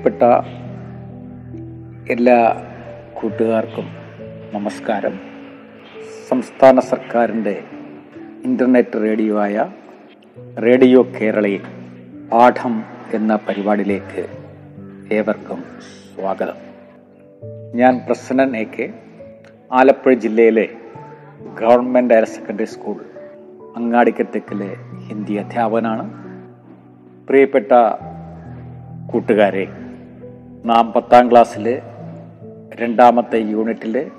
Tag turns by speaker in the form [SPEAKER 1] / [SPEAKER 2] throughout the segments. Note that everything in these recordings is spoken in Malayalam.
[SPEAKER 1] പ്രിയപ്പെട്ട എല്ലാ കൂട്ടുകാർക്കും നമസ്കാരം. സംസ്ഥാന സർക്കാരിന്റെ ഇന്റർനെറ്റ് റേഡിയോ ആയ റേഡിയോ കേരളയിൽ പാഠം എന്ന പരിപാടിയിലേക്ക് ഏവർക്കും സ്വാഗതം. ഞാൻ പ്രസന്നൻ എ കെ. ആലപ്പുഴ ജില്ലയിലെ ഗവൺമെന്റ് ഹയർ സെക്കൻഡറി സ്കൂൾ അങ്ങാടിക്കത്തേക്കിലെ ഹിന്ദി അധ്യാപകനാണ്. പ്രിയപ്പെട്ട കൂട്ടുകാരെ നാം പത്താം ക്ലാസ്സിലെ രണ്ടാമത്തെ യൂണിറ്റിലെ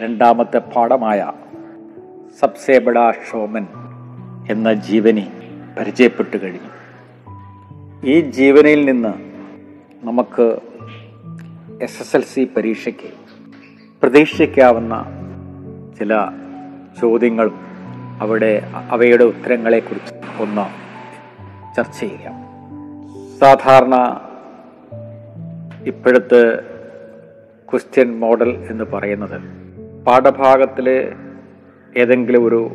[SPEAKER 1] രണ്ടാമത്തെ പാഠമായ സബ്സേ ബഡാ ഷോമൻ എന്ന ജീവനി പരിചയപ്പെട്ടു കഴിഞ്ഞു. ഈ ജീവനിയിൽ നിന്ന് നമുക്ക് എസ് എസ് എൽ സി പരീക്ഷയ്ക്ക് പ്രതീക്ഷിക്കാവുന്ന ചില ചോദ്യങ്ങളും അവിടെ അവയുടെ ഉത്തരങ്ങളെക്കുറിച്ച് ഒന്ന് ചർച്ച ചെയ്യാം. സാധാരണ ഇപ്പോഴത്തെ ക്വസ്റ്റ്യൻ മോഡൽ എന്ന് പറയുന്നത് പാഠഭാഗത്തിലെ ഏതെങ്കിലും ഒരു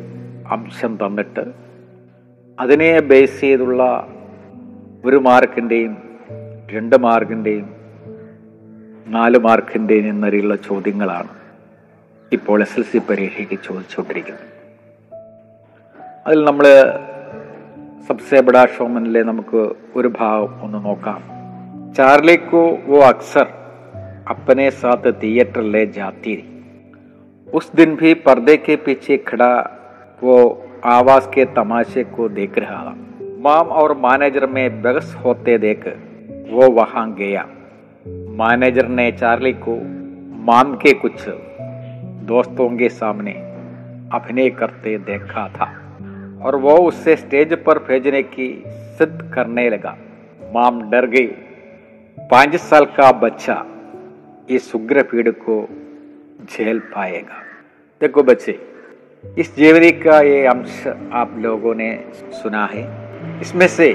[SPEAKER 1] അംശം തന്നിട്ട് അതിനെ ബേസ് ചെയ്തുള്ള ഒരു മാർക്കിന്റെയും രണ്ട് മാർക്കിന്റെയും നാല് മാർക്കിന്റെയും എന്നറിയുള്ള ചോദ്യങ്ങളാണ് ഇപ്പോൾ എസ് എൽ സി പരീക്ഷയ്ക്ക് ചോദിച്ചുകൊണ്ടിരിക്കുന്നത്. അതിൽ നമ്മൾ സബ്സേബഡാഷോമനിലെ ഷോമനിലെ നമുക്ക് ഒരു ഭാഗം ഒന്ന് നോക്കാം. चार्ली को वो अक्सर अपने साथ थिएटर ले जाती थी उस दिन भी पर्दे के पीछे खड़ा वो आवाज़ के तमाशे को देख रहा था माम और मैनेजर में बहस होते देख वो वहाँ गया मैनेजर ने चार्ली को माम के कुछ दोस्तों के सामने अभिनय करते देखा था और वो उसे स्टेज पर भेजने की सिद्ध करने लगा माम डर गई पांच साल का बच्चा इस उग्र पीड़ को झेल पाएगा देखो बच्चे इस जीवनी का ये अंश आप लोगों ने सुना है इसमें से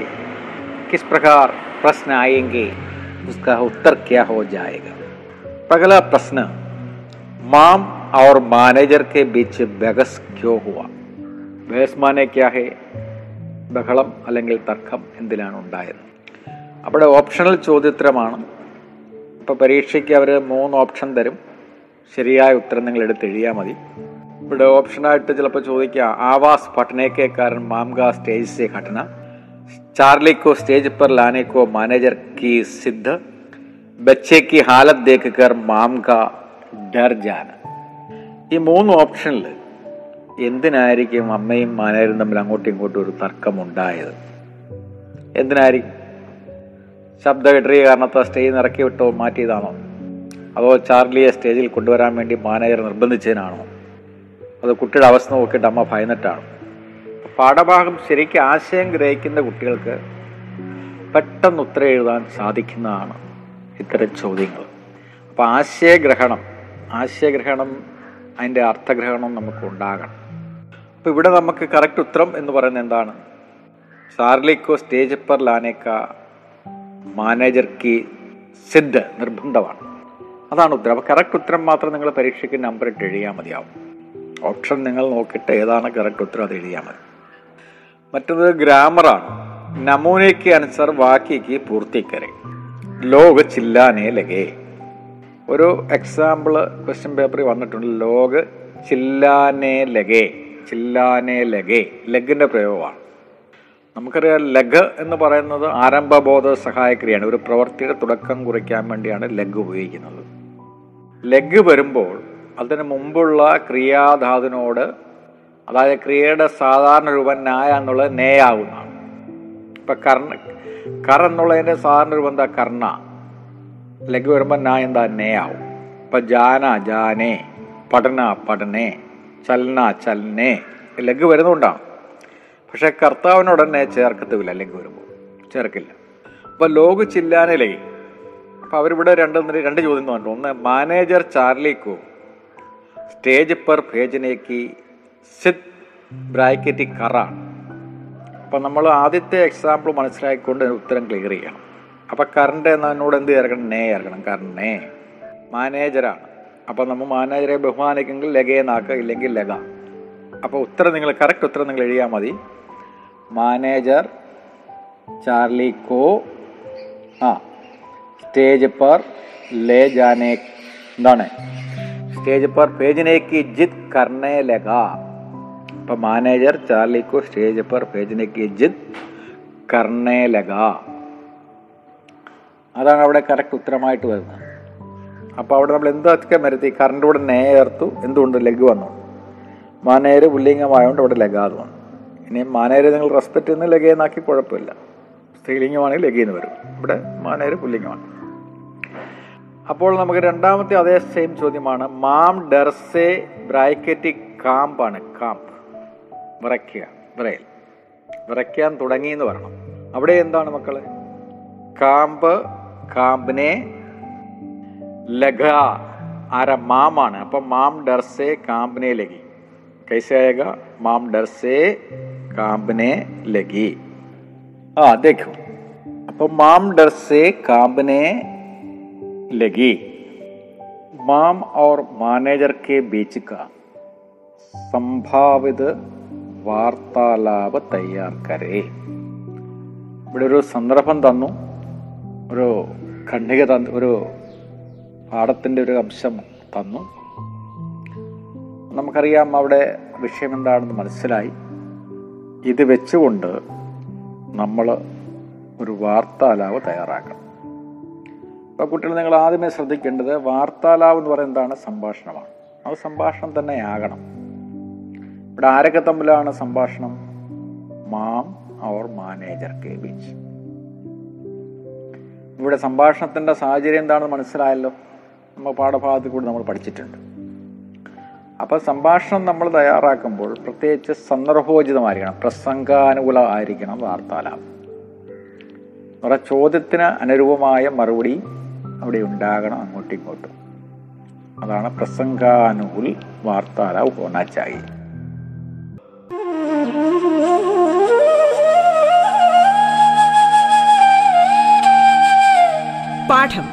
[SPEAKER 1] किस प्रकार प्रश्न आएंगे उसका उत्तर क्या हो जाएगा पहला प्रश्न माम और मैनेजर के बीच बहस क्यों हुआ ബഹസ് മാനെ ക്യാ ഹേ ബഹളം അല്ലെങ്കിൽ തർക്കം എന്തിലാണ് ഉണ്ടായത് അവിടെ ഓപ്ഷണൽ ചോദ്യത്തരമാണ്. ഇപ്പോൾ പരീക്ഷയ്ക്ക് അവർ മൂന്ന് ഓപ്ഷൻ തരും. ശരിയായ ഉത്തരം നിങ്ങൾ എടുത്തെഴുതിയാൽ മതി. ഇവിടെ ഓപ്ഷനായിട്ട് ചിലപ്പോൾ ചോദിക്കുക ആവാസ് പട്ടനേക്കേക്കാരൻ മാംഗ സ്റ്റേജ് സെ ഘടന. ചാർലിക്കോ സ്റ്റേജ് പെർ ലാനേക്കോ മാനേജർ കി സിദ്ധ. ബച്ചേ കി ഹാലത് ദേക്കർ മാംഗ ഡർ ഈ മൂന്ന് ഓപ്ഷനിൽ എന്തിനായിരിക്കും അമ്മയും മാനേജരും തമ്മിൽ അങ്ങോട്ടും ഇങ്ങോട്ടും ഒരു തർക്കമുണ്ടായത്? എന്തിനായിരിക്കും? ശബ്ദ ഇടറിയ കാരണത്താൽ സ്റ്റേജിൽ നിന്ന് വിട്ടോ മാറ്റിയതാണോ? അതോ ചാർലിയെ സ്റ്റേജിൽ കൊണ്ടുവരാൻ വേണ്ടി മാനേജർ നിർബന്ധിച്ചതിനാണോ? അത് കുട്ടിയുടെ അവസ്ഥ നോക്കിയിട്ട് അമ്മ ഭയന്നിട്ടാണ്? പാഠഭാഗം ശരിക്കും ആശയം ഗ്രഹിക്കുന്ന കുട്ടികൾക്ക് പെട്ടെന്ന് ഉത്തരം എഴുതാൻ സാധിക്കുന്നതാണ് ഇത്തരം ചോദ്യങ്ങൾ. അപ്പോൾ ആശയഗ്രഹണം ആശയഗ്രഹണം അതിന്റെ അർത്ഥഗ്രഹണം നമുക്ക് ഉണ്ടാകണം. അപ്പോൾ ഇവിടെ നമുക്ക് കറക്റ്റ് ഉത്തരം എന്ന് പറയുന്നത് എന്താണ്? ചാർലിക്കോ സ്റ്റേജ് പർ ലാനേക്ക മാനേജർ കി സിദ്ധ നിർബന്ധമാണ്. അതാണ് ഉത്തരം. അപ്പോൾ കറക്റ്റ് ഉത്തരം മാത്രം നിങ്ങൾ പരീക്ഷയ്ക്ക് നമ്പർ ഇട്ട് എഴുതിയാൽ മതിയാവും. ഓപ്ഷൻ നിങ്ങൾ നോക്കിയിട്ട് ഏതാണ് കറക്റ്റ് ഉത്തരം അത് എഴുതിയാൽ മതി. മറ്റൊന്ന് ഗ്രാമറാണ് നമൂനയ്ക്ക് അനുസർ വാക്കിക്ക് പൂർത്തിക്കരെ ലോക ചില്ലാനേ ലഗേ. ഒരു എക്സാമ്പിൾ ക്വസ്റ്റ്യൻ പേപ്പറിൽ വന്നിട്ടുണ്ട്. ലോക ചില്ലാനെ ലഗേ. ചില്ലാനെ ലഗേ. ലഗിന്റെ പ്രയോഗമാണ്. നമുക്കറിയാം ലഗ് എന്ന് പറയുന്നത് ആരംഭബോധ സഹായക്രിയയാണ്. ഒരു പ്രവൃത്തിയുടെ തുടക്കം കുറിക്കാൻ വേണ്ടിയാണ് ലഗ് ഉപയോഗിക്കുന്നത്. ലഗ് വരുമ്പോൾ അതിന് മുമ്പുള്ള ക്രിയാധാതുവിനോട് അതായത് ക്രിയയുടെ സാധാരണ രൂപം നായ എന്നുള്ളത് നേയാവുന്നതാണ്. ഇപ്പം കർണ കർ എന്നുള്ളതിന്റെ സാധാരണ രൂപം എന്താ? കർണ. ലഗ് വരുമ്പോൾ നായ എന്താ? നേയാവും. ഇപ്പം ജാന ജാനേ പഠന പഠനേ ചലന ചലനേ ലഗ് വരുന്നുകൊണ്ടാണ് പക്ഷേ കർത്താവിനുടനെ ചേർക്കത്തില്ല അല്ലെങ്കിൽ വരുമ്പോൾ ചേർക്കില്ല. അപ്പോൾ ലോക ചില്ലാനിലേ അപ്പോൾ അവരിവിടെ രണ്ട് രണ്ട് ചോദ്യം പറഞ്ഞു ഒന്ന് മാനേജർ ചാർലിക്കു സ്റ്റേജ് പെർ പേജിനേക്ക് സിദ് ബ്രാക്കറ്റി കറാണ് അപ്പം നമ്മൾ ആദ്യത്തെ എക്സാമ്പിൾ മനസ്സിലാക്കിക്കൊണ്ട് ഉത്തരം ക്ലിയർ ചെയ്യണം. അപ്പം കറണ്ട് എന്നതിനോട് എന്ത് ചേർക്കണം? നേ ചേർക്കണം. കാരണം നേ മാനേജറാണ് അപ്പം നമ്മൾ മാനേജറെ ബഹുമാനിക്കുമെങ്കിൽ നാക്ക ഇല്ലെങ്കിൽ ലഗ. അപ്പോൾ ഉത്തരം നിങ്ങൾ കറക്റ്റ് ഉത്തരം നിങ്ങൾ എഴുതിയാൽ മതി. മാനേജർ ചാർലി കോ. ആ സ്റ്റേജ് പർ ലേ ജാനേ. എന്താണ്? സ്റ്റേജ് പർ പേജിനേക്ക് ജിത് കർണേ ലഗ. അപ്പം മാനേജർ ചാർലി കോ സ്റ്റേജ് പർ പേജിനേക്ക് ജിത് കർണേ ലഗ. അതാണ് അവിടെ കറക്റ്റ് ഉത്തരമായിട്ട് വരുന്നത്. അപ്പൊ അവിടെ നമ്മൾ എന്തൊക്കെ മരത്തി കറണ്ട് കൂടെ നേ ഏർത്തു എന്തുകൊണ്ട്? ലഗ് വന്നു. മാനേജർ പുല്ലിംഗമായതുകൊണ്ട് അവിടെ ലഗാതുമാണ് ഇനി മാനേരെ നിങ്ങൾ റെസ്പെക്റ്റ് എന്ന് ലഗേന്നാക്കി കുഴപ്പമില്ല. സ്ത്രീലിംഗമാണെങ്കിൽ ലഗേന്ന് വരും. ഇവിടെ മാനേര് പുല്ലിംഗമാണ്. അപ്പോൾ നമുക്ക് രണ്ടാമത്തെ അതേ സെയിം ചോദ്യമാണ്. മാം ഡെർസേ ബ്രായ്ക്കറ്റി കാമ്പാണ്. കാമ്പ് വിറയ്ക്കുക. വിറയൽ. വിറയ്ക്കാൻ തുടങ്ങി എന്ന് പറയണം. അവിടെ എന്താണ് മക്കളെ? കാമ്പ് കാമ്പിനെ ലഗ. അര മാമാണ്. അപ്പം മാം ഡെർസേ കാമ്പിനെ ലഗി. കൈസേക മാം ഡർസേ कांपने लगी हाँ देखो അപ്പോൾ മാം ഡർ സെ കാമ്പനെ ലഗി മാം और മാനേജർ के बीच का സംഭാവിത് വാർത്താലാപ് തയ്യാർ കരേ ഇവിടെ ഒരു സന്ദർഭം തന്നു ഒരു ഖണ്ഡിക തന്നു ഒരു പാഠത്തിൻ്റെ ഒരു അംശം തന്നു നമുക്കറിയാം അവിടെ വിഷയം എന്താണെന്ന് മനസ്സിലായി ഇത് വെച്ചുകൊണ്ട് നമ്മൾ ഒരു വാർത്താലാവ് തയ്യാറാക്കണം. അപ്പോൾ കുട്ടികൾ നിങ്ങൾ ആദ്യമേ ശ്രദ്ധിക്കേണ്ടത് വാർത്താലാവ് എന്ന് പറയുന്നത് എന്താണ്? സംഭാഷണമാണ്. അത് സംഭാഷണം തന്നെ ആകണം. ഇവിടെ ആരൊക്കെ തമ്മിലാണ് സംഭാഷണം? മാം അവർ മാനേജർ കെ ബീച്ച് ഇവിടെ സംഭാഷണത്തിന്റെ സാഹചര്യം എന്താണെന്ന് മനസ്സിലായല്ലോ? നമ്മൾ പാഠഭാഗത്തിൽ കൂടി നമ്മൾ പഠിച്ചിട്ടുണ്ട്. അപ്പോൾ സംഭാഷണം നമ്മൾ തയ്യാറാക്കുമ്പോൾ പ്രത്യേകിച്ച് സന്ദർഭോചിതമായിരിക്കണം പ്രസംഗാനുകൂലമായിരിക്കണം വാർത്താലാപം നമ്മുടെ ചോദ്യത്തിന് അനുരൂപമായ മറുപടി അവിടെ ഉണ്ടാകണം അങ്ങോട്ടും ഇങ്ങോട്ടും അതാണ് പ്രസംഗാനുകൂൽ വാർത്താലാവ് ഹോണാച്ചായി
[SPEAKER 2] പാഠം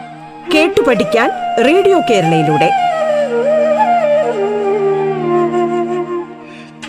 [SPEAKER 2] കേട്ടു പഠിക്കാൻ റേഡിയോ കേരളയിലൂടെ.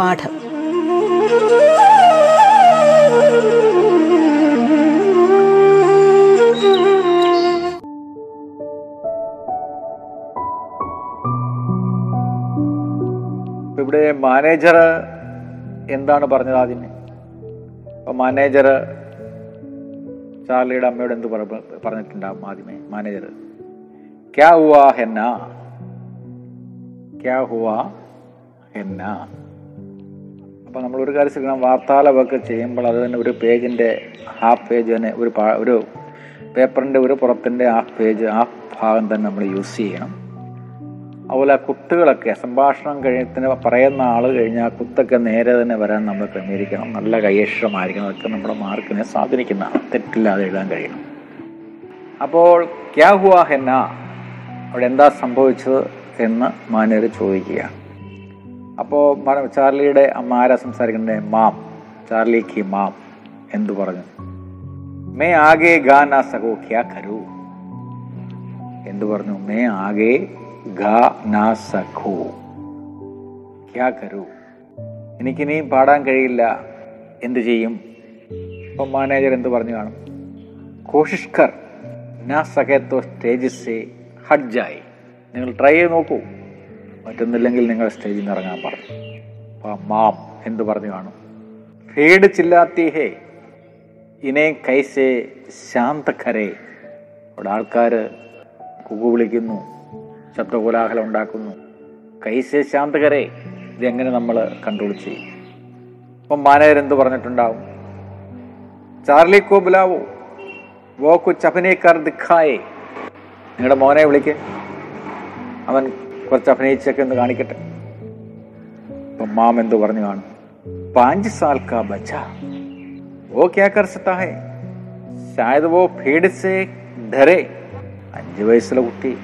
[SPEAKER 3] പാഠം.
[SPEAKER 1] ഇവിടെ മാനേജർ എന്താണ് പറഞ്ഞത് ആദ്യം അപ്പൊ മാനേജർ ചാർലിയുടെ അമ്മയോട് എന്ത് പറ- പറഞ്ഞിട്ടുണ്ടാവും ആദ്യമേ? മാനേജർ ക്യാ ഹുവാ ഹെന്ന? ക്യാ ഹുവാ ഹെന്ന? അപ്പോൾ നമ്മളൊരു കാര്യം ശ്രദ്ധിക്കണം. വാർത്താലാപമൊക്കെ ചെയ്യുമ്പോൾ അത് തന്നെ ഒരു പേജിന്റെ ഹാഫ് പേജ് തന്നെ ഒരു ഒരു പേപ്പറിന്റെ ഒരു പുറത്തിന്റെ ഹാഫ് പേജ് ഹാഫ് ഭാഗം തന്നെ നമ്മൾ യൂസ് ചെയ്യണം. അതുപോലെ കുത്തുകളൊക്കെ സംഭാഷണം കഴിഞ്ഞത്തിന് പറയുന്ന ആൾ കഴിഞ്ഞാൽ കുത്തൊക്കെ നേരെ തന്നെ വരാൻ നമ്മൾ ക്രമീകരിക്കണം. നല്ല കൈയക്ഷരമായിരിക്കണം. അതൊക്കെ നമ്മുടെ മാർക്കിനെ സ്വാധീനിക്കുന്നതാണ് തെറ്റില്ലാതെ എഴുതാൻ കഴിയണം. അപ്പോൾ ക്യാ ഹുവാ അവിടെ എന്താ സംഭവിച്ചത് എന്ന് മാനേജർ ചോദിക്കുകയാണ്. അപ്പോൾ ചാർലിയുടെ അമ്മ ആരാ സംസാരിക്കുന്നത്? മാം. ചാർലിക്ക് മാം. എന്തു പറഞ്ഞു? മേ ആകെ ഗാ നാ സഖോഖ്യ കരൂ. എന്തു പറഞ്ഞു? മേ ആകെ ഗാ നാ സഖോ ക്യാ കരൂ. എനിക്കിനിയും പാടാൻ കഴിയില്ല. എന്ത് ചെയ്യും? അപ്പം മാനേജർ എന്ത് പറഞ്ഞു കാണും? കോഷിഷ്കർ നാ സഖേത്തോ സ്റ്റേജസ് ഹഡ്ജായി നിങ്ങൾ ട്രൈ ചെയ്ത് നോക്കൂ. പറ്റുന്നില്ലെങ്കിൽ നിങ്ങൾ സ്റ്റേജിൽ നിന്ന് ഇറങ്ങാൻ പറഞ്ഞു അപ്പം മാം എന്ത് പറഞ്ഞു കാണും? ഫേഡ് ചില്ലാത്തി ഹേ. ഇനെ കൈസേ ശാന്തക്കരെ. അവിടെ ആൾക്കാർ കുക്കു വിളിക്കുന്നു ശബ്ദകോലാഹലം ഉണ്ടാക്കുന്നു. കൈസേ ശാന്തകരെ. ഇതെങ്ങനെ നമ്മൾ കൺട്രോൾ ചെയ്യും? അപ്പം മാനേജർ എന്ത് പറഞ്ഞിട്ടുണ്ടാവും? ചാർലി കോ ബുലാവോ വോ കുച്ച് അഭിനയിക്കാർ ദിഖായേ. നിങ്ങളുടെ മോനെ വിളിക്കേ. അവൻ കുറച്ച് അഭിനയിച്ചൊക്കെ ഒന്ന് കാണിക്കട്ടെ. മാം എന്ത് പറഞ്ഞു കാണും. പാഞ്ച് സാൽ കാ ബച്ച. ഓ ക്യാ കർ സത്താ ഹെ ശായത് വോ ഭീഡ് സെ ഡരെ അഞ്ച് വയസ്സുള്ള കുട്ടി.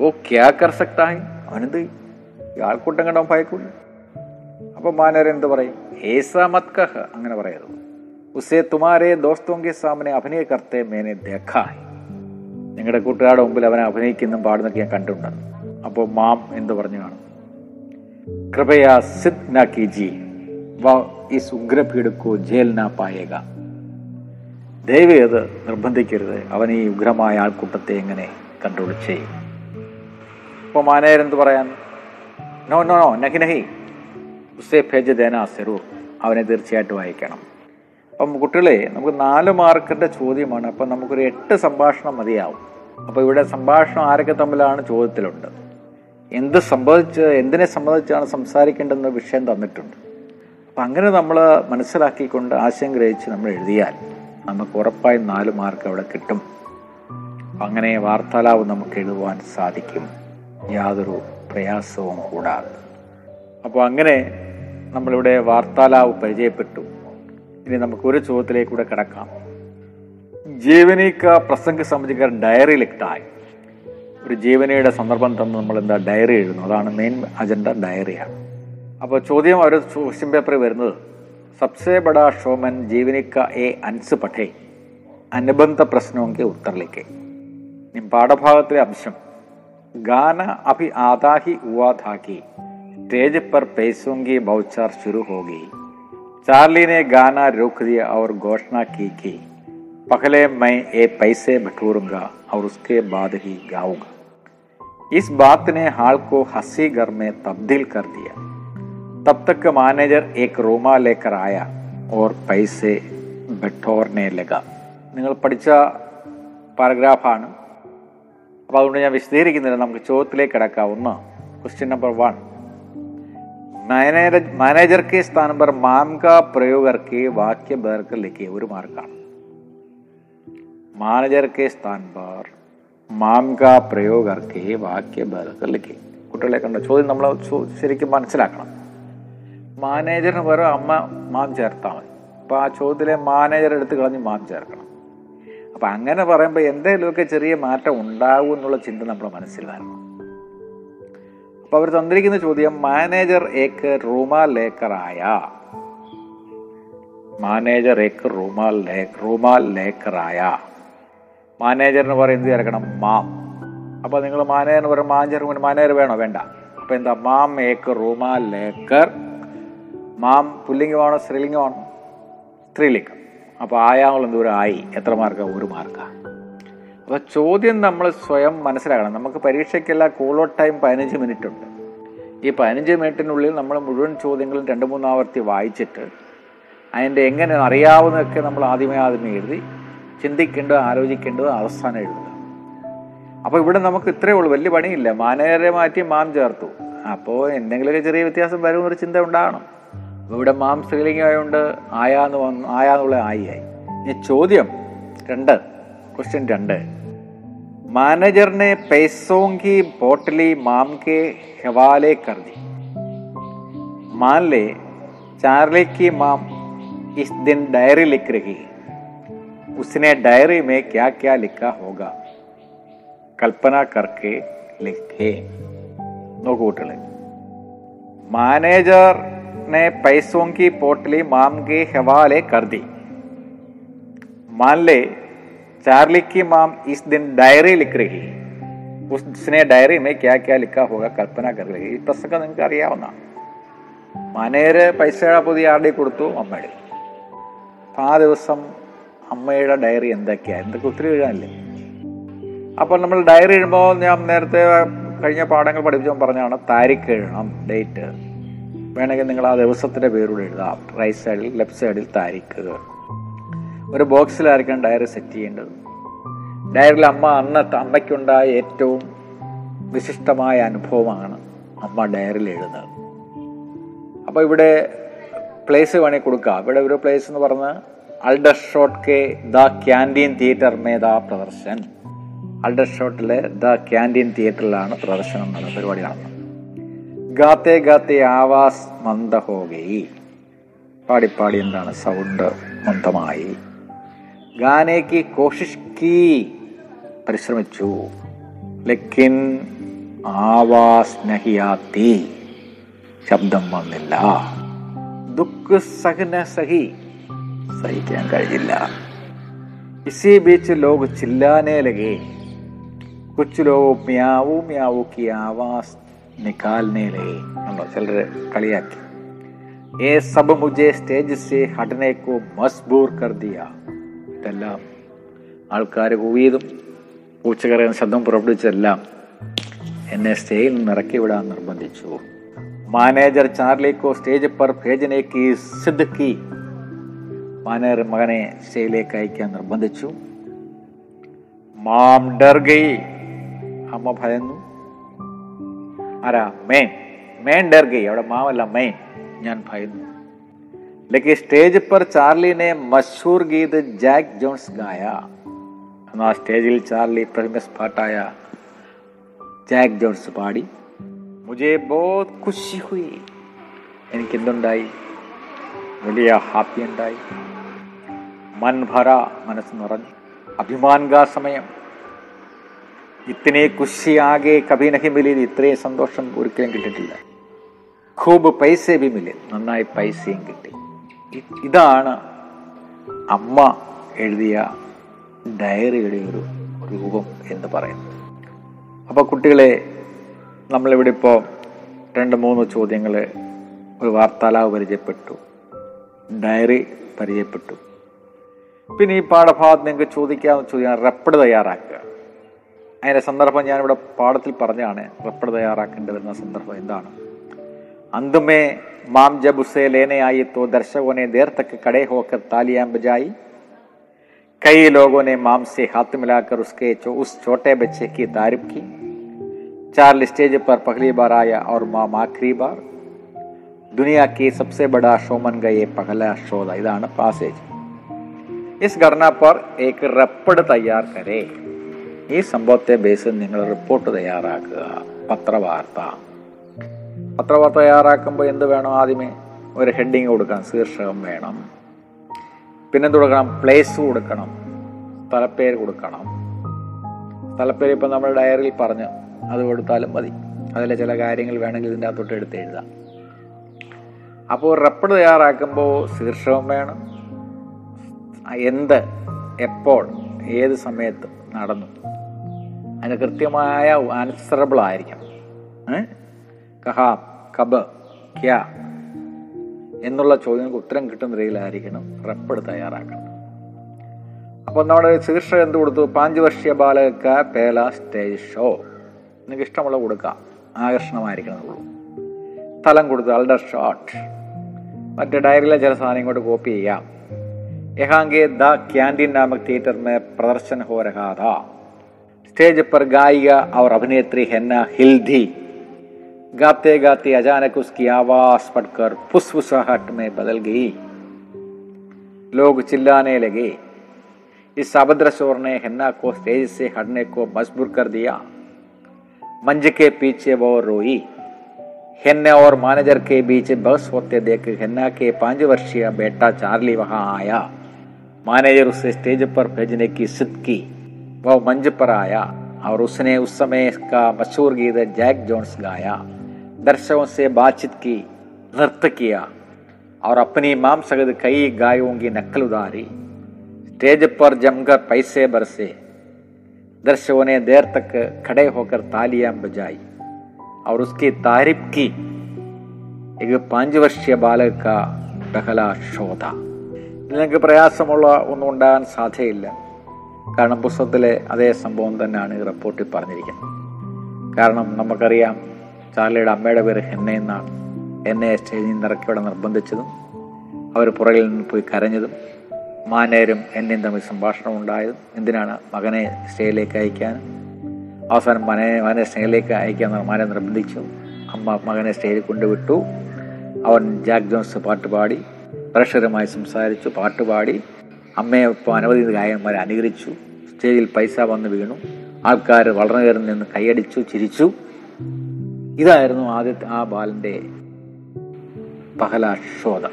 [SPEAKER 1] ഓ ക്യാ കർ സക്താ ഹെ അവനെന്ത്? ആൾക്കൂട്ടം കണ്ടവൻ ഭയക്കൂല. അപ്പൊ മാനവരെന്ത് പറയും? ഏസാ മത് കഹ്. അങ്ങനെ പറയരുത്. ഉസേ തുമാരെ ദോസ്തോങ്കെ സാമനെ അഭിനയ കർത്തെ മേനെ ദേഖാ. നിങ്ങളുടെ കൂട്ടുകാരുടെ മുമ്പിൽ അവനെ അഭിനയിക്കുന്നതും പാടുന്നൊക്കെ ഞാൻ കണ്ടിട്ടുണ്ടായിരുന്നു അപ്പോൾ മാം എന്ന് പറഞ്ഞു കാണും? കൃപയാ സിദ് ന കീജി വ ഇസ് ഉഗ്രഭീഡ് കോ ജയിൽ നാ പായേക ദയവ് അത് നിർബന്ധിക്കരുത് അവൻ ഈ ഉഗ്രമായ ആൾക്കൂട്ടത്തെ എങ്ങനെ കൺട്രോൾ ചെയ്യും. അപ്പോൾ മാനേരെന്ത് പറയാൻ? നോ നോ നോ നഹി നഹി. ഉസേ ഫേജ് ദേന സെറു. അവനെ തീർച്ചയായിട്ടും അയക്കണം അപ്പം കുട്ടികളെ നമുക്ക് നാല് മാർക്കിന്റെ ചോദ്യമാണ്. അപ്പം നമുക്കൊരു എട്ട് സംഭാഷണം മതിയാവും. അപ്പോൾ ഇവിടെ സംഭാഷണം ആരൊക്കെ തമ്മിലാണ് ചോദ്യത്തിലുണ്ട്? എന്ത് സംബന്ധിച്ച് എന്തിനെ സംബന്ധിച്ചാണ് സംസാരിക്കേണ്ടെന്ന വിഷയം തന്നിട്ടുണ്ട്. അപ്പം അങ്ങനെ നമ്മൾ മനസ്സിലാക്കിക്കൊണ്ട് ആശയം ഗ്രഹിച്ച് നമ്മൾ എഴുതിയാൽ നമുക്ക് ഉറപ്പായും നാല് മാർക്ക് അവിടെ കിട്ടും. അങ്ങനെ വാർത്താലാവ് നമുക്ക് എഴുതുവാൻ സാധിക്കും. യാതൊരു പ്രയാസവും കൂടാതെ. അപ്പോൾ അങ്ങനെ നമ്മളിവിടെ വാർത്താലാവ് പരിചയപ്പെട്ടു. ഇനി നമുക്ക് ഒരു ചോദ്യത്തിലേക്കൂടെ കിടക്കാം. ജീവനിക്ക പ്രസംഗ സമിതിക്കാർ ഡയറി ലിഖ്തായി ഒരു ജീവനയുടെ സന്ദർഭം തന്ന് നമ്മൾ എന്താ ഡയറി എഴുതുന്നു. അതാണ് മെയിൻ അജണ്ട ഡയറിയാണ് അപ്പോൾ ചോദ്യം അവർ ക്വസ്റ്റ്യൻ പേപ്പറിൽ വരുന്നത്. സബ്സെ ബഡാ ഷോമൻ ജീവനിക്ക എ അൻസ് പഠേ. അനുബന്ധ പ്രശ്നമെങ്കിൽ ഉത്തറിലേക്ക് പാഠഭാഗത്തിലെ അംശം. ഗാന അഭി ആദാഹി ഉവാധാക്കി സ്റ്റേജ് പർ പേസോങ്കി ബൗച്ചാർ ചുരു ഹോകി. ചാർലിനെ ഗാന രോക്ക് അവർ ഘോഷണ കീക്കി पहले मैं ये पैसे बटोरूंगा और उसके बाद ही गाऊंगा इस बात ने हाल को हंसी घर में तब्दील कर दिया तब तक मैनेजर एक रोमा लेकर आया और पैसे ബട്ടോറിനെ ലഗ നിങ്ങൾ പഠിച്ച പാരഗ്രാഫാണ് അപ്പോൾ അതുകൊണ്ട് ഞാൻ വിശദീകരിക്കുന്നില്ല നമുക്ക് ചോദ്യത്തിലേക്ക് കിടക്കാം ഒന്ന് question number one manager manager के स्थान पर माम का प्रयोग करके वाक्य बदल कर लिखिए ഒരു മാർക്കാണ് മാനേജർ के स्थान पर മാം का प्रयोग करके വാക്യ ബദൽ कर लिखिए കുട്ടികളെ കണ്ട ചോദ്യം നമ്മൾ ശരിക്കും മനസ്സിലാക്കണം മാനേജറിന് പകരം അമ്മ മാം ചേർത്താൽ മതി അപ്പോൾ ആ ചോദ്യത്തിലെ മാനേജർ എടുത്ത് കളഞ്ഞ് മാം ചേർക്കണം അപ്പം അങ്ങനെ പറയുമ്പോൾ എന്തെങ്കിലുമൊക്കെ ചെറിയ മാറ്റം ഉണ്ടാകും എന്നുള്ള ചിന്ത നമ്മുടെ മനസ്സിൽ വരണം അപ്പോൾ അവർ തന്നിരിക്കുന്ന ചോദ്യം മാനേജർ ഏക്ക് റൂമാൽ ലേക്കറായ മാനേജർ ഏക്ക് റൂമാൽ ലേ റൂമാൽ ലേക്കറായ മാനേജറിന് പറയും എന്ത് ചേർക്കണം മാം. അപ്പോൾ നിങ്ങൾ മാനേജറിന് പറയും മാനേജർ മാനേജർ വേണോ? വേണ്ട. അപ്പോൾ എന്താ മാം ഏക്കർ റൂമാ ലേക്കർ. മാം പുല്ലിംഗമാണോ സ്ത്രീലിംഗമാണോ സ്ത്രീലിംഗം അപ്പോൾ ആയാവുള്ള ദൂരം ആയി. എത്ര മാർക്കാണ് ഒരു മാർക്കാണ് അപ്പോൾ ചോദ്യം നമ്മൾ സ്വയം മനസ്സിലാക്കണം. നമുക്ക് പരീക്ഷയ്ക്കെല്ലാം കൂളോ ടൈം പതിനഞ്ച് മിനിറ്റ് ഉണ്ട് ഈ പതിനഞ്ച് മിനിറ്റിനുള്ളിൽ നമ്മൾ മുഴുവൻ ചോദ്യങ്ങളും രണ്ട് മൂന്നാവർത്തി വായിച്ചിട്ട് അതിന്റെ എങ്ങനെ അറിയാവുന്നതൊക്കെ നമ്മൾ ആദ്യമേ ആദ്യമേ എഴുതി ചിന്തിക്കേണ്ടത് ആലോചിക്കേണ്ടത് അവസാനം എഴുതുക. അപ്പോൾ ഇവിടെ നമുക്ക് ഇത്രയേ ഉള്ളൂ. വലിയ പണിയില്ല. മാനേരെ മാറ്റി മാം ചേർത്തു. അപ്പോൾ എന്തെങ്കിലുമൊക്കെ ചെറിയ വ്യത്യാസം വരുമെന്നൊരു ചിന്ത ഉണ്ടാകണം. ഇവിടെ മാം സ്ത്രീലിംഗം ആയതുകൊണ്ട് ആയാന്ന് വന്നു ആയാന്നുള്ള ആയിയായി ഇനി ചോദ്യം രണ്ട് ക്വസ്റ്റ്യൻ രണ്ട്. മാനേജറിനെ പേസോങ്കി ബോട്ടലി മാം കെ ഹെവാലെ കർജി മാലെ ലേ മാം ഇസ് ദിൻ ഡയറി ലിക്രഹി उसने डायरी में क्या क्या लिखा होगा कल्पना करके लिखे നോക്കൂ കുട്ടികളെ മാനേജർ ने पैसों की पोटली माम के हवाले कर दी मान ले चार्ली की माम इस दिन डायरी लिख रही उसने डायरी में क्या क्या लिखा होगा കൽപ്പന कर रही ഈ പ്രസംഗം നിങ്ങൾക്ക് അറിയാവുന്ന മാനേര് പൈസയുടെ പുതിയ ആരുടെ കൊടുത്തു അമ്മയുടെ അപ്പം ആ ദിവസം അമ്മയുടെ ഡയറി എന്തൊക്കെയാണ് എന്തൊക്കെ ഒത്തിരി എഴുതാനില്ലേ? അപ്പോൾ നമ്മൾ ഡയറി എഴുതുമ്പോൾ ഞാൻ നേരത്തെ കഴിഞ്ഞ പാഠങ്ങൾ പഠിപ്പിച്ചപ്പോൾ പറഞ്ഞാണ് താരിഖ് എഴുതണം ഡേറ്റ്. വേണമെങ്കിൽ നിങ്ങൾ ആ ദിവസത്തിന്റെ പേരോട് എഴുതാം. റൈറ്റ് സൈഡിൽ ലെഫ്റ്റ് സൈഡിൽ താരിഖ് ഒരു ബോക്സിലായിരിക്കണം ഡയറി സെറ്റ് ചെയ്യേണ്ടത്. ഡയറിയിൽ അമ്മ അന്ന അമ്മയ്ക്കുണ്ടായ ഏറ്റവും വിശിഷ്ടമായ അനുഭവമാണ് അമ്മ ഡയറിയിൽ എഴുതുന്നത്. അപ്പോൾ ഇവിടെ പ്ലേസ് വേണമെങ്കിൽ കൊടുക്കുക ഇവിടെ ഒരു പ്ലേസ് എന്ന് പറഞ്ഞാൽ അൾഡർ ഷോട്ട് കെ ദ ക്യാന്റീൻ തിയേറ്റർ മേധാ പ്രദർശൻ. അൾഡർഷോട്ടിലെ ദ ക്യാന്റീൻ തിയേറ്ററിലാണ് പ്രദർശനം നടന്ന പരിപാടി നടന്നത്. ഗാത്തെ ഗാത്തെ ആവാസ് മന്ദ ഹോഗി പാടിപ്പാടി പാടി എന്താണ്? സൗണ്ട് മന്ദമായി. ഗാനേക്ക് കോഷിഷ് കീ പരിശ്രമിച്ചു. ലക്കിൻ ആവാസ് നഹിയാത്തി. ശബ്ദം വന്നില്ല. ദുഃഖ് സഹി. സഹിക്കാൻ കഴിയില്ല. ഇസി ബീച്ച് ലോക ചില്ലാനേ ലഗേ. കൊച്ചു ലോകോ മ്യാവൂ മ്യാവൂ കി ആവാസ് നിക്കാലിനെ ലഗേ. എന്നോ ചിലർ കളിയാക്കി. ഏ സബ് മുജെ സ്റ്റേജ് സേ ഹടനേക്കോ മസ്ബൂർ കർദിയ ഇതെല്ലാം ആൾക്കാർ കൂവിയതും പൂച്ചകറിയാൻ ശബ്ദം പുറപ്പെടുവിച്ചതെല്ലാം എന്നെ സ്റ്റേജിൽ നിന്ന് ഇറക്കി വിടാൻ നിർബന്ധിച്ചു. മാനേജർ ചാർലിക്കോ സ്റ്റേജ് പർ ഭേജനേക്ക് സിദ്ധിക്കി मानर मगने सेले कई के अंदर बंधु माम डर गई അമ്മ ഭയന്നു ആരാ മേൻ മേൻ ഡർ ഗൈ അവിടെ മാവല്ല മെയിൻ ഞാൻ ഭയന്നു लेकिन स्टेज पर चार्ली ने मशहूर गीत जैक जोन्स गाया എന്നാൽ സ്റ്റേജിൽ ചാർലി ഫേമസ് പാട്ടായ ജാക്ക് ജോൺസ് പാടി മുജേ ബോത് ഖുഷി ഹുയി എനിക്കെന്തുണ്ടായി വലിയ ഹാപ്പി ഉണ്ടായി മൻ ഭര മനസ്സ് നിറഞ്ഞു. അഭിമാൻ കാ സമയം ഇത്തിനെ കുശിയാകെ മിലി ഇത്രയും സന്തോഷം ഒരിക്കലും കിട്ടിയിട്ടില്ല. ഖൂബ് പൈസ ബി മിലി നന്നായി പൈസയും കിട്ടി. ഇതാണ് അമ്മ എഴുതിയ ഡയറിയുടെ ഒരു രൂപം എന്ന് പറയുന്നത്. അപ്പോൾ കുട്ടികളെ നമ്മളിവിടെ ഇപ്പോൾ രണ്ട് മൂന്ന് ചോദ്യങ്ങൾ ഒരു വാർത്താലാവ് പരിചയപ്പെട്ടു. ഡയറി പരിചയപ്പെട്ടു. പിന്നെ ഈ പാഠഭാഗത്ത് നിങ്ങൾക്ക് ചോദിക്കാമെന്ന് ചോദിക്കാൻ റെപ്പഡ് തയ്യാറാക്കുക അതിൻ്റെ സന്ദർഭം ഞാനിവിടെ പാഠത്തിൽ പറഞ്ഞാണ് റെപ്പഡ് തയ്യാറാക്കേണ്ടി വരുന്ന സന്ദർഭം എന്താണ് അന്തുമേ മാം ജബ് ഉസേ ലേനെ ആയി തോ ദർശകോനെ ദേർ തക്ക് കടേ ഹോക്കർ താലിയാൻ ബജായി कई लोगों ने माम से हाथ मिलाकर उसके चो, उस छोटे बच्चे की तारीफ़ की चार्ल स्टेज पर पहली बार आया और माम आखिरी बार दुनिया के सबसे बड़ा शो बन गए पहला शो इधान पासेज इस घटना पर एक റെപ്പഡ് തയ്യാർ കരേ ഈ സംഭവത്തെ ബേസിൽ നിങ്ങൾ റിപ്പോർട്ട് തയ്യാറാക്കുക പത്രവാർത്ത പത്രവാർത്ത തയ്യാറാക്കുമ്പോൾ എന്ത് വേണം ആദ്യമേ ഒരു ഹെഡിങ് കൊടുക്കണം ശീർഷകം വേണം പിന്നെ കൊടുക്കണം പ്ലേസ് കൊടുക്കണം സ്ഥലപ്പേര് കൊടുക്കണം സ്ഥലപ്പേര് ഇപ്പം നമ്മൾ ഡയറിയിൽ പറഞ്ഞു അത് കൊടുത്താലും മതി അതിലെ ചില കാര്യങ്ങൾ വേണമെങ്കിൽ ഇതിൻ്റെ അകത്തോട്ട് എടുത്ത് എഴുതാം അപ്പോൾ റെപ്പഡ് തയ്യാറാക്കുമ്പോൾ ശീർഷകം വേണം ആ എന്ത് എപ്പോൾ ഏത് സമയത്ത് നടന്നു. അതിന് കൃത്യമായ ആൻസറബിൾ ആയിരിക്കണം. കഹ കബ ക്യാ എന്നുള്ള ചോദ്യങ്ങൾക്ക് ഉത്തരം കിട്ടുന്ന രീതിയിലായിരിക്കണം റെപ്പട് തയ്യാറാക്കണം. അപ്പോൾ നമ്മുടെ ശീർഷകം എന്ത് കൊടുത്തു? പാഞ്ച് വർഷീയ ബാലക പേല സ്റ്റേജ് ഷോ. നിങ്ങൾക്ക് ഇഷ്ടമുള്ള കൊടുക്കാം. ആകർഷണമായിരിക്കണമെന്നുള്ളൂ സ്ഥലം കൊടുത്തു അൾഡർ ഷോട്ട്. മറ്റേ ഡയറിയിലെ ചില സാധനം ഇങ്ങോട്ട് കോപ്പി ചെയ്യാം. यहाँ के द कैंटीन नामक थिएटर में प्रदर्शन हो रहा था। स्टेज पर गायिका और अभिनेत्री हेन्ना हिल्दी। गाते गाते अचानक उसकी आवाज़ पड़कर फुसफुसाहट में बदल गई। लोग चिल्लाने लगे। इस अभद्र शोर ने हेन्ना को स्टेज से हटने को मजबूर कर दिया। मंच के पीछे वो रोई। हेन्ना और मैनेजर के बीच बहस होते देख हेन्ना के पाँच वर्षीय बेटा चार्ली वहाँ आया। मैनेजर उसे स्टेज पर भेजने की सिद्ध की। वह मंच पर आया और उसने उस समय का मशहूर गीत जैक जोन्स गाया। दर्शकों से बातचीत की, नृत्य किया और अपनी माम सगद कई गायों की नकल उतारी। स्टेज पर जमकर पैसे बरसे। दर्शकों ने देर तक खड़े होकर तालियाँ बजाई और उसकी तारीफ़ की। एक पाँच वर्षीय बालक का पहला शो था നിങ്ങൾക്ക് പ്രയാസമുള്ള ഒന്നും ഉണ്ടാകാൻ സാധ്യതയില്ല. കാരണം പുസ്തകത്തിലെ അതേ സംഭവം തന്നെയാണ് ഈ റിപ്പോർട്ടിൽ പറഞ്ഞിരിക്കുന്നത്. കാരണം നമുക്കറിയാം ചാർലിയുടെ അമ്മയുടെ പേര് ഹെന്ന എന്നാണ്. എന്നെ സ്റ്റേജിൽ നിന്ന് നിർബന്ധിച്ചതും അവർ പുറകിൽ നിന്ന് പോയി കരഞ്ഞതും മാനേരും എന്നെയും തമ്മിൽ സംഭാഷണം ഉണ്ടായതും എന്തിനാണ് മകനെ സ്റ്റേജിലേക്ക് അയക്കാൻ അവസാനം മകനെ മകനെ സ്റ്റേജിലേക്ക് അയക്കാൻ മകനെ നിർബന്ധിച്ചു. അമ്മ മകനെ സ്റ്റേജിൽ കൊണ്ടുവിട്ടു. അവൻ ജാക്ക് ജോൺസ് പാട്ട് പാടി. പ്രേക്ഷകരുമായി സംസാരിച്ചു പാട്ടുപാടി അമ്മയെ ഇപ്പോൾ അനവധി ഗായകന്മാരെ അനുകരിച്ചു. സ്റ്റേജിൽ പൈസ വന്ന് വീണു. ആൾക്കാർ വളരെ നേരം നിന്ന് കൈയടിച്ചു ചിരിച്ചു. ഇതായിരുന്നു ആദ്യത്തെ ആ ബാലന്റെ പഹലാശോധ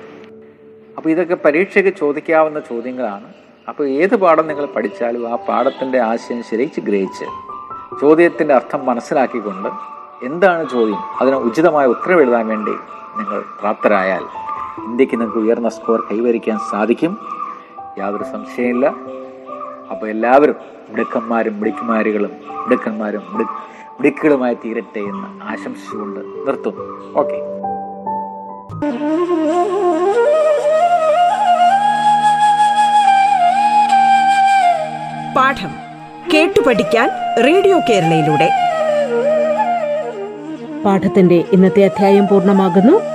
[SPEAKER 1] അപ്പോൾ ഇതൊക്കെ പരീക്ഷയ്ക്ക് ചോദിക്കാവുന്ന ചോദ്യങ്ങളാണ്. അപ്പോൾ ഏത് പാഠം നിങ്ങൾ പഠിച്ചാലും ആ പാഠത്തിന്റെ ആശയം ശരിച്ച് ഗ്രഹിച്ച് ചോദ്യത്തിന്റെ അർത്ഥം മനസ്സിലാക്കിക്കൊണ്ട് എന്താണ് ചോദ്യം? അതിന് ഉചിതമായ ഉത്തരം എഴുതാൻ വേണ്ടി നിങ്ങൾ പ്രാപ്തരായാൽ ഇന്ത്യയ്ക്ക് നിങ്ങൾക്ക് ഉയർന്ന സ്കോർ കൈവരിക്കാൻ സാധിക്കും. യാതൊരു സംശയമില്ല അപ്പോൾ എല്ലാവരും മിടുക്കന്മാരും മിടുക്കുമാരികളും മിടുക്കന്മാരും മിടു മിടുക്കുകളുമായി തീരട്ടെ എന്ന് ആശംസിച്ചുകൊണ്ട് നിർത്തുന്നു. ഓക്കെ.
[SPEAKER 2] പാഠം കേട്ടു പഠിക്കാൻ റേഡിയോ കേരളയിലൂടെ.
[SPEAKER 3] പാഠത്തിന്റെ ഇന്നത്തെ അധ്യായം പൂർണമാകുന്നു.